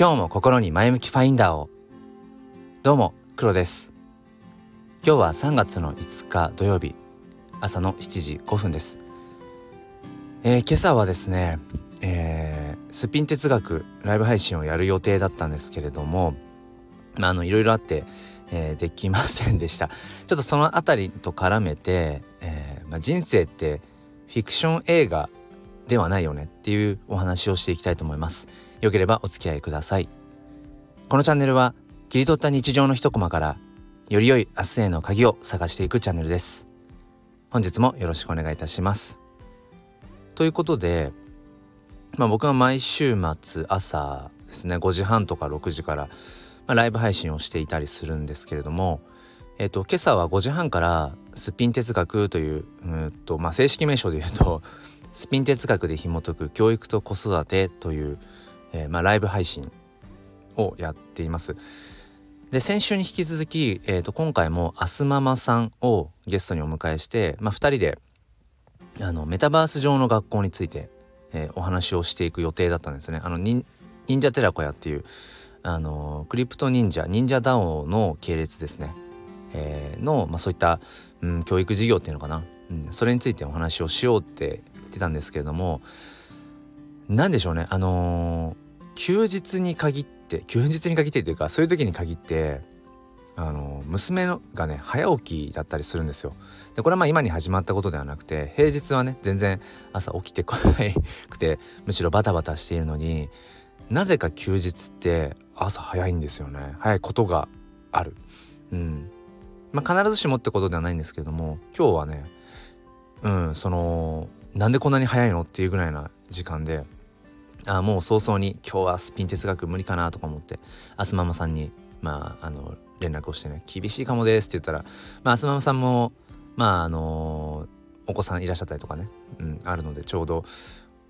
今日も心に前向きファインダーを。どうも黒です。今日は3月の5日土曜日。朝の7時5分です、えー、今朝はですね、えー、すっぴん哲学ライブ配信をやる予定だったんですけれどもまああのいろいろあって、えー、できませんでした。ちょっとその辺りと絡めて、えーまあ、人生ってフィクション映画ではないよねっていうお話をしていきたいと思います。よければお付き合いください。このチャンネルは切り取った日常の一コマからより良い明日への鍵を探していくチャンネルです。本日もよろしくお願いいたします。ということでまあ僕は毎週末朝ですね5時半とか6時から、まあ、ライブ配信をしていたりするんですけれどもえっ、と今朝は5時半からすっぴん哲学といううんとまあ正式名称で言うとスピン哲学で紐解く教育と子育てという、えー、まあ、ライブ配信をやっています。で先週に引き続き、えー、と今回もアスママさんをゲストにお迎えして、まあ、2人であのメタバース上の学校について、えー、お話をしていく予定だったんですね。あの忍者寺子屋っていうあのクリプト忍者忍者ダオの系列ですね、えー、の、まあ、そういった、うん、教育事業っていうのかな、うん、それについてお話をしようって言ってたんですけれども何でしょうねあのー、休日に限って休日に限ってというかそういう時に限ってあの娘のがね早起きだったりするんですよ。でこれはまあ今に始まったことではなくて平日はね全然朝起きてこなくてむしろバタバタしているのになぜか休日って朝早いんですよね早いことがある。うんまあ、必ずしもってことではないんですけれども今日はねうんそのなんでこんなに早いのっていうぐらいな時間であもう早々に今日はスピン哲学無理かなとか思ってアスママさんにまああの連絡をしてね厳しいかもですって言ったらまあアスママさんもまああのお子さんいらっしゃったりとかね、うん、あるのでちょうど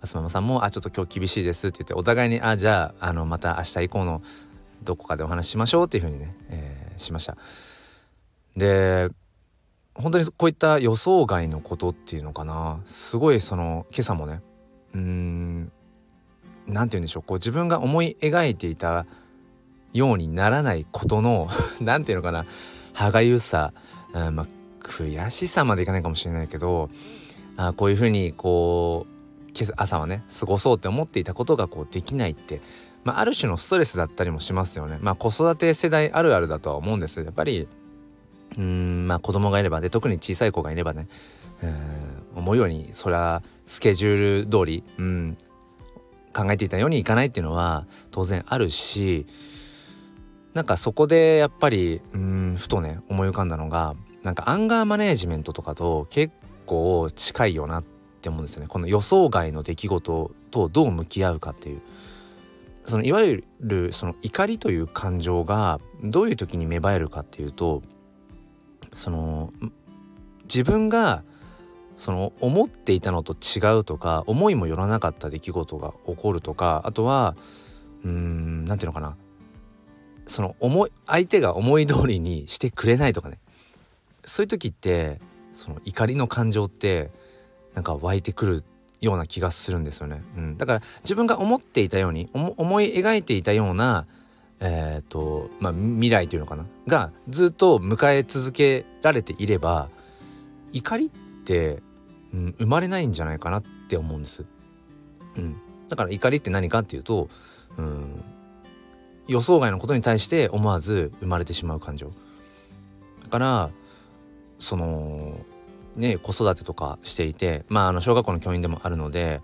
アスママさんも「あちょっと今日厳しいです」って言ってお互いに「あじゃああのまた明日以降のどこかでお話ししましょう」っていうふうにね、え、しました。で本当にこういった予想外のことっていうのかなすごいその今朝もねうん何て言うんでしょう。こう自分が思い描いていたようにならないことの 何て言うのかな。歯がゆさ、うん、まあ悔しさまでいかないかもしれないけどあこういうふうにこう朝はね過ごそうって思っていたことがこうできないって、まあ、ある種のストレスだったりもしますよね。まあ、子育て世代あるあるだとは思うんです。やっぱりうんまあ子供がいればで特に小さい子がいればね、えー、思うようにそれはスケジュール通り、うん、考えていたようにいかないっていうのは当然あるしなんかそこでやっぱりうんふとね思い浮かんだのがなんかアンガーマネージメントとかと結構近いよなって思うんですよね。この予想外の出来事とどう向き合うかっていう。そのいわゆるその怒りという感情がどういう時に芽生えるかっていうとその自分がその思っていたのと違うとか思いもよらなかった出来事が起こるとかあとはうーん何て言うのかな。その思い相手が思い通りにしてくれないとかね。そういう時ってその怒りの感情ってなんか湧いてくるような気がするんですよね。うん、だから自分が思っていたように思い描いていたようなえっ、ー、とまあ未来というのかな。がずっと迎え続けられていれば怒りって、うん、生まれないんじゃないかなって思うんです。うん、だから怒りって何かっていうと、うん、予想外のことに対して思わず生まれてしまう感情。だからそのね子育てとかしていてまああの小学校の教員でもあるので、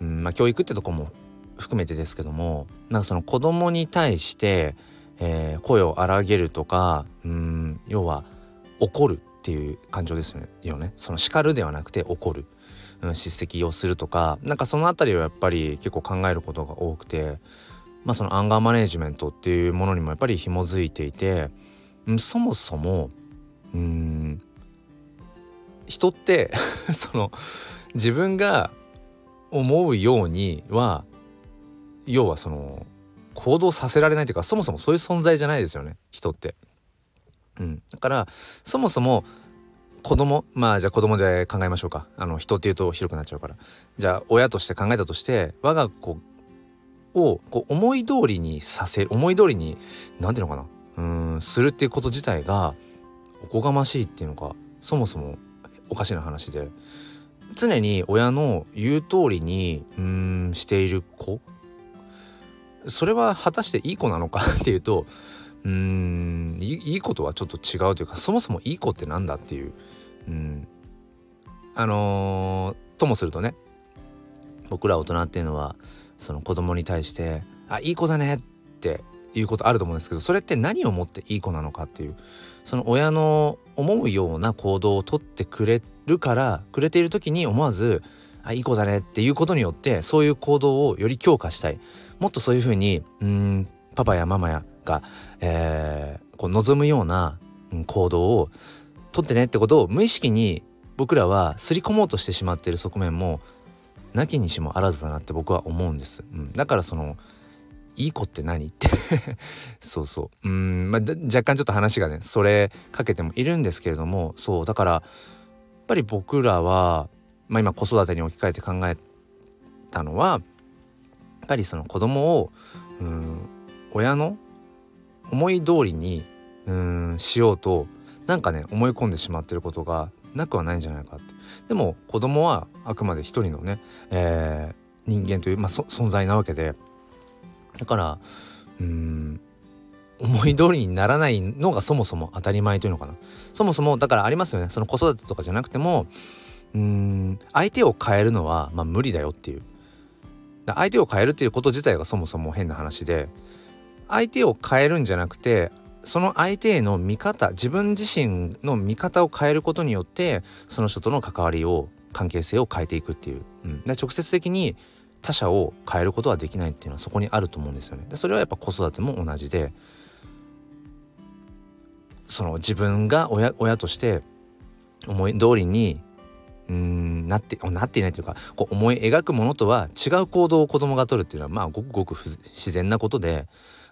うんまあ、教育ってとこも含めてですけどもなんかその子供に対して、えー、声を荒げるとかうん要は怒るっていう感情ですよねその叱るではなくて怒る、うん、叱責をするとかなんかその辺りはやっぱり結構考えることが多くてまあそのアンガーマネジメントっていうものにもやっぱり紐づいていて、うん、そもそもうん人って その自分が思うようには要はその行動させられないというかそもそもそういう存在じゃないですよね人って。うん、だからそもそも子供まあじゃあ子供で考えましょうか。あの人っていうと広くなっちゃうから。じゃあ親として考えたとして我が子をこう思い通りにさせる思い通りに何ていうのかな。うんするっていうこと自体がおこがましいっていうのかそもそもおかしな話で。常に親の言う通りにうんしている子。それは果たしていい子なのかっていうとうん。いいことはちょっと違うというかそもそもいい子ってなんだっていう。うん。あのー、ともするとね僕ら大人っていうのはその子供に対して「あいい子だね」っていうことあると思うんですけどそれって何をもっていい子なのかっていう。その親の思うような行動をとってくれるからくれている時に思わず「あいい子だね」っていうことによってそういう行動をより強化したい。もっとそういうふうにうんパパやママやが、えー、こう望むような行動をとってねってことを無意識に僕らは刷り込もうとしてしまっている側面もなきにしもあらずだなって僕は思うんです。うん、だからそのいい子って何って。そうそう。うん。まあ若干ちょっと話がねそれかけてもいるんですけれどもそう。だからやっぱり僕らは、まあ、今子育てに置き換えて考えたのはやっぱりその子供をうん親の思い通りにうんしようとなんかね思い込んでしまってることがなくはないんじゃないかって。でも子供はあくまで一人のね、えー、人間という、まあ、存在なわけで。だからうん思い通りにならないのがそもそも当たり前というのかな。そもそもだからありますよね。その子育てとかじゃなくてもうん相手を変えるのは、まあ、無理だよっていう。相手を変えるっていうこと自体がそもそも変な話で。相手を変えるんじゃなくてその相手への見方自分自身の見方を変えることによってその人との関わりを関係性を変えていくっていう、うん、直接的に他者を変えることはできないっていうのはそこにあると思うんですよね。でそれはやっぱ子育ても同じでその自分が親親として思い通りにうんなってなっていないというかこう思い描くものとは違う行動を子供がとるっていうのはまあごくごく自然なことで、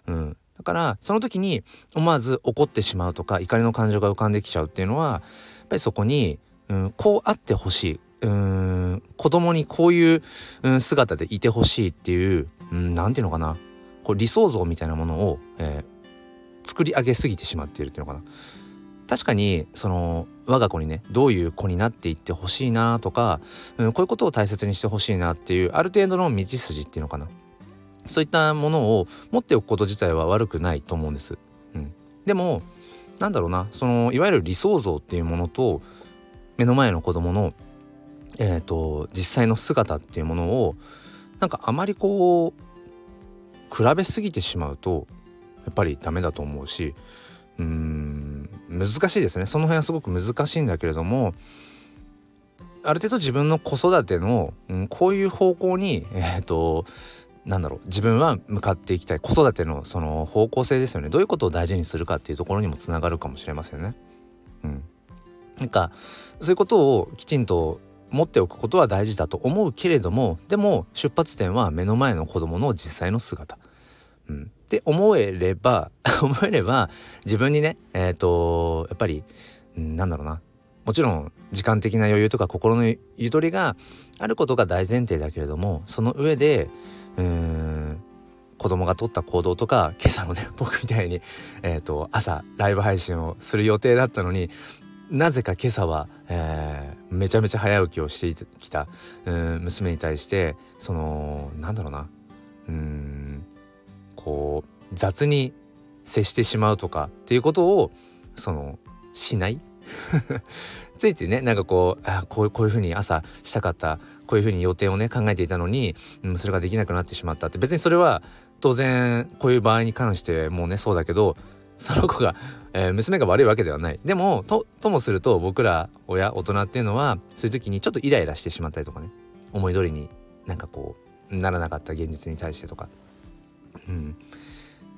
うん、だからその時に思わず怒ってしまうとか怒りの感情が浮かんできちゃうっていうのはやっぱりそこに、うん、こうあってほしい。うん子供にこういう、うん、姿でいてほしいっていう何、うん、て言うのかな。こう理想像みたいなものを、えー、作り上げすぎてしまっているっていうのかな。確かにその我が子にねどういう子になっていってほしいなとか、うん、こういうことを大切にしてほしいなっていうある程度の道筋っていうのかな。そういったものを持っておくこと自体は悪くないと思うんです。うん、でもなんだろうな。そのいわゆる理想像っていうものと目の前の子供のえーと、実際の姿っていうものをなんかあまりこう比べすぎてしまうとやっぱりダメだと思うしうん難しいですね。その辺はすごく難しいんだけれどもある程度自分の子育ての、うん、こういう方向にえっ、ー、となんだろう自分は向かっていきたい子育てのその方向性ですよねどういうことを大事にするかっていうところにもつながるかもしれませんね。うん、なんかそういうことをきちんと持っておくことは大事だと思うけれどもでも出発点は目の前の子供の実際の姿。うん、って思えれば 思えれば自分にねえっ、ー、とやっぱり、うん、なんだろうなもちろん時間的な余裕とか心のゆとりがあることが大前提だけれどもその上でうん子供が取った行動とか 今朝のね 僕みたいに、えーと、朝ライブ配信をする予定だったのになぜか今朝は、えー、めちゃめちゃ早起きをしてきたうん娘に対してそのなんだろうなうんこう雑に接してしまうとかっていうことをそのしない ついついねなんかこうあこうこういうふうに朝したかったこういうふうに予定をね考えていたのに、うん、それができなくなってしまったって。別にそれは当然こういう場合に関してもうねそうだけど その子が、えー、娘が悪いわけではない。でもとともすると僕ら親大人っていうのはそういう時にちょっとイライラしてしまったりとかね思い通りになんかこうならなかった現実に対してとか。うん。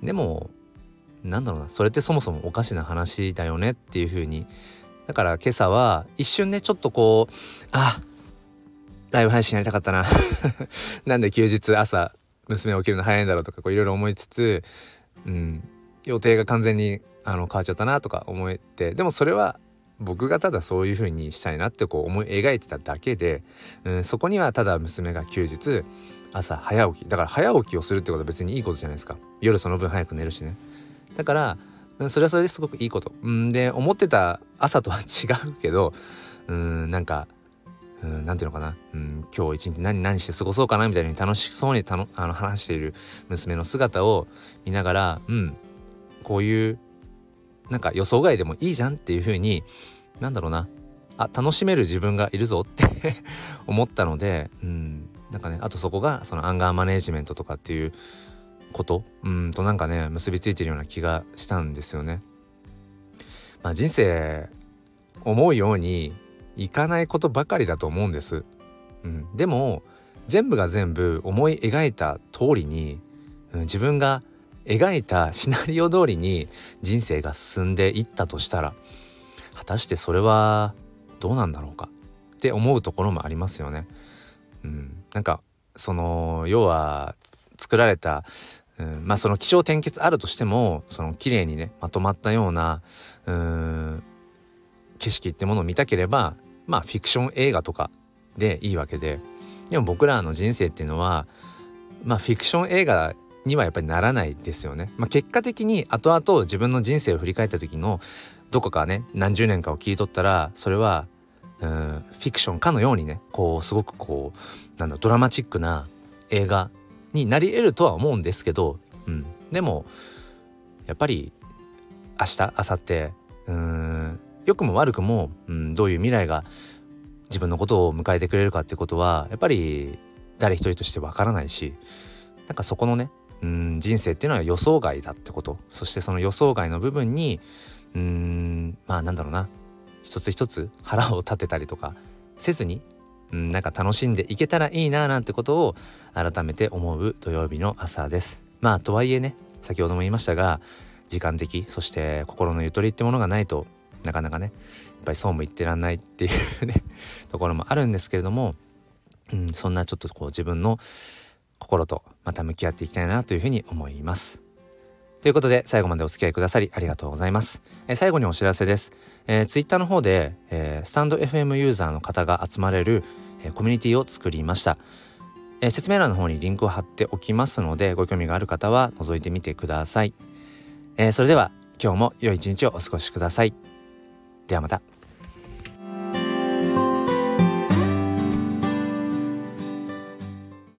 でもなんだろうなそれってそもそもおかしな話だよねっていうふうにだから今朝は一瞬ねちょっとこうあライブ配信やりたかったな。なんで休日朝娘起きるの早いんだろうとかいろいろ思いつつ、うん、予定が完全にあの変わっちゃったなとか思って。でもそれは僕がただそういう風にしたいなってこう思い描いてただけで、うん、そこにはただ娘が休日朝早起き。だから早起きをするってことは別にいいことじゃないですか。夜その分早く寝るしね。だからそれはそれですごくいいこと。うんで思ってた朝とは違うけどうんなんかうんなんていうのかな、うん、今日一日何何して過ごそうかなみたいに楽しそうにたのあの話している娘の姿を見ながらうんこういうなんか予想外でもいいじゃんっていう風になんだろうな。あ楽しめる自分がいるぞって 思ったのでうんなんかねあとそこがそのアンガーマネージメントとかっていうこと？うんとなんかね結びついてるような気がしたんですよね。まあ、人生思うようにいかないことばかりだと思うんです。うん、でも全部が全部思い描いた通りに、うん、自分が描いたシナリオ通りに人生が進んでいったとしたら果たしてそれはどうなんだろうか？って思うところもありますよね。うん、なんかその要は作られた、うん、まあその気象転結あるとしてもその綺麗にねまとまったようなうん景色ってものを見たければまあフィクション映画とかでいいわけででも僕らの人生っていうのはまあフィクション映画にはやっぱりならないですよね。まあ、結果的に後々自分の人生を振り返った時のどこかね何十年かを切り取ったらそれはうんフィクションかのようにねこうすごくこうなんだドラマチックな映画になり得るとは思うんですけど、うん、でもやっぱり明日明後日うん良くも悪くも、うん、どういう未来が自分のことを迎えてくれるかってことはやっぱり誰一人としてわからないしなんかそこのねうん人生っていうのは予想外だってことそしてその予想外の部分にうんまあなんだろうな一つ一つ腹を立てたりとかせずにうんなんか楽しんでいけたらいいななんてことを改めて思う土曜日の朝です。まあとはいえね先ほども言いましたが時間的そして心のゆとりってものがないとなかなかねやっぱりそうも言ってらんないっていうね ところもあるんですけれども、うん、そんなちょっとこう自分の心とまた向き合っていきたいなというふうに思います。ということで最後までお付き合いくださりありがとうございます。えー、最後にお知らせです。えー、Twitter の方で、えー、スタンド FM ユーザーの方が集まれる、え、コミュニティを作りました。え、説明欄の方にリンクを貼っておきますのでご興味がある方は覗いてみてください。え、それでは今日も良い一日をお過ごしください。ではまた。